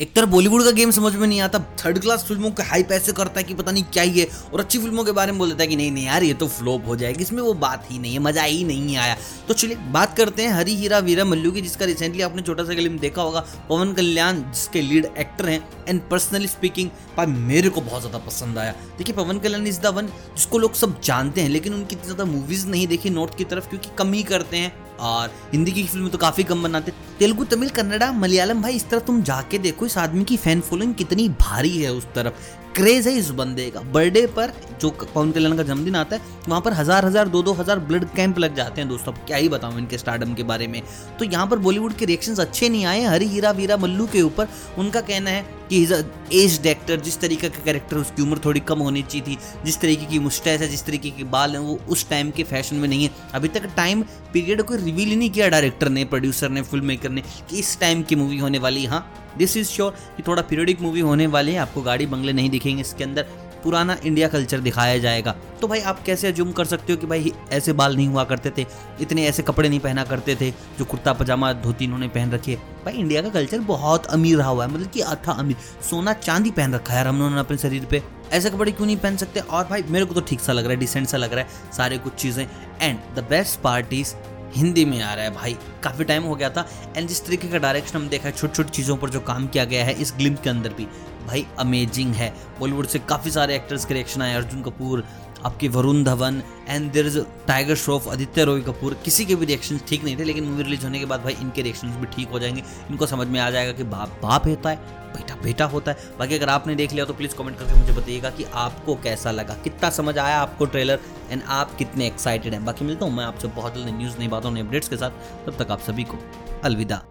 एक तरफ़ बॉलीवुड का गेम समझ में नहीं आता। थर्ड क्लास फ़िल्मों के हाई पैसे करता है कि पता नहीं क्या ही है और अच्छी फ़िल्मों के बारे में बोल देता है कि नहीं नहीं यार, ये तो फ्लॉप हो जाएगी, इसमें वो बात ही नहीं है, मज़ा ही नहीं आया। तो चलिए, बात करते हैं हरी हीरा वीरा मल्लू की, जिसका रिसेंटली आपने छोटा सा फ़िल्म देखा होगा, पवन कल्याण, जिसके लीड एक्टर हैं एंड पर्सनली स्पीकिंग भाई मेरे को बहुत ज़्यादा पसंद आया। देखिए, Pawan Kalyan is the one जिसको लोग सब जानते हैं, लेकिन उनकी इतनी ज़्यादा मूवीज़ नहीं देखी नॉर्थ की तरफ़, क्योंकि कम ही करते हैं। और हिंदी की फ़िल्म तो काफ़ी कम बनाते। तेलुगु, तमिल, कन्नड़ा, मलयालम, भाई, इस तरफ़ तुम जाके देखो, इस आदमी की फ़ैन फॉलोइंग कितनी भारी है उस तरफ़। क्रेज है इस बंदे का। बर्थडे पर जो पवन कल्याण का जन्मदिन आता है, वहाँ पर हज़ार हज़ार, दो दो हज़ार ब्लड कैंप लग जाते हैं दोस्तों। क्या ही बताऊँ इनके स्टार्डम के बारे में। तो यहाँ पर बॉलीवुड के रिएक्शंस अच्छे नहीं आए हरी हीरा, वीरा मल्लू के ऊपर उनका कहना है कि इज़ एज एक्टर जिस तरीके का कैरेक्टर उसकी उम्र थोड़ी कम होनी चाहिए थी। जिस तरीके की मुस्टैच है, जिस तरीके के बाल हैं, वो उस टाइम के फ़ैशन में नहीं है। अभी तक टाइम पीरियड कोई रिवील ही नहीं किया डायरेक्टर ने प्रोड्यूसर ने फ़िल्म मेकर ने कि इस टाइम की मूवी होने वाली हाँ। दिस इज़ श्योर कि थोड़ा पीरियडिक मूवी होने वाली है। आपको गाड़ी बंगले नहीं दिखेंगे इसके अंदर पुराना इंडिया कल्चर दिखाया जाएगा। तो भाई आप कैसे अज्यूम कर सकते हो कि भाई ऐसे बाल नहीं हुआ करते थे, इतने ऐसे कपड़े नहीं पहना करते थे, जो कुर्ता, पजामा, धोती इन्होंने पहन रखी है? भाई इंडिया का कल्चर बहुत अमीर रहा हुआ है मतलब कि अथा अमीर। सोना चांदी पहन रखा है हम अपने शरीर पे। ऐसे कपड़े क्यों नहीं पहन सकते? और भाई मेरे को तो ठीक सा लग रहा है डिसेंट सा लग रहा है सारे कुछ चीज़ें। And the best part is Hindi में आ रहा है भाई। काफ़ी टाइम हो गया था एंड जिस तरीके का डायरेक्शन हम देखा है छोटी छोटी चीज़ों पर जो काम किया गया है, इस ग्लिम के अंदर भी, भाई अमेजिंग है। बॉलीवुड से काफ़ी सारे एक्टर्स के रिएक्शन आए, अर्जुन कपूर आपके Varun Dhawan and there is Tiger Shroff Aditya Roy Kapur किसी के भी रिएक्शन ठीक नहीं थे, लेकिन मूवी रिलीज़ होने के बाद भाई इनके रिएक्शन भी ठीक हो जाएँगे। इनको समझ में आ जाएगा कि बाप बाप होता है, बेटा बेटा होता है। बाकी अगर आपने देख लिया तो प्लीज़ कमेंट करके मुझे बताइएगा कि आपको कैसा लगा। कितना समझ आया आपको ट्रेलर एंड आप कितने एक्साइटेड हैं। बाकी मिलता हूँ मैं आपसे बहुत जल्दी न्यूज़ नहीं बातों, नई अपडेट्स के साथ। तब तक आप सभी को अलविदा।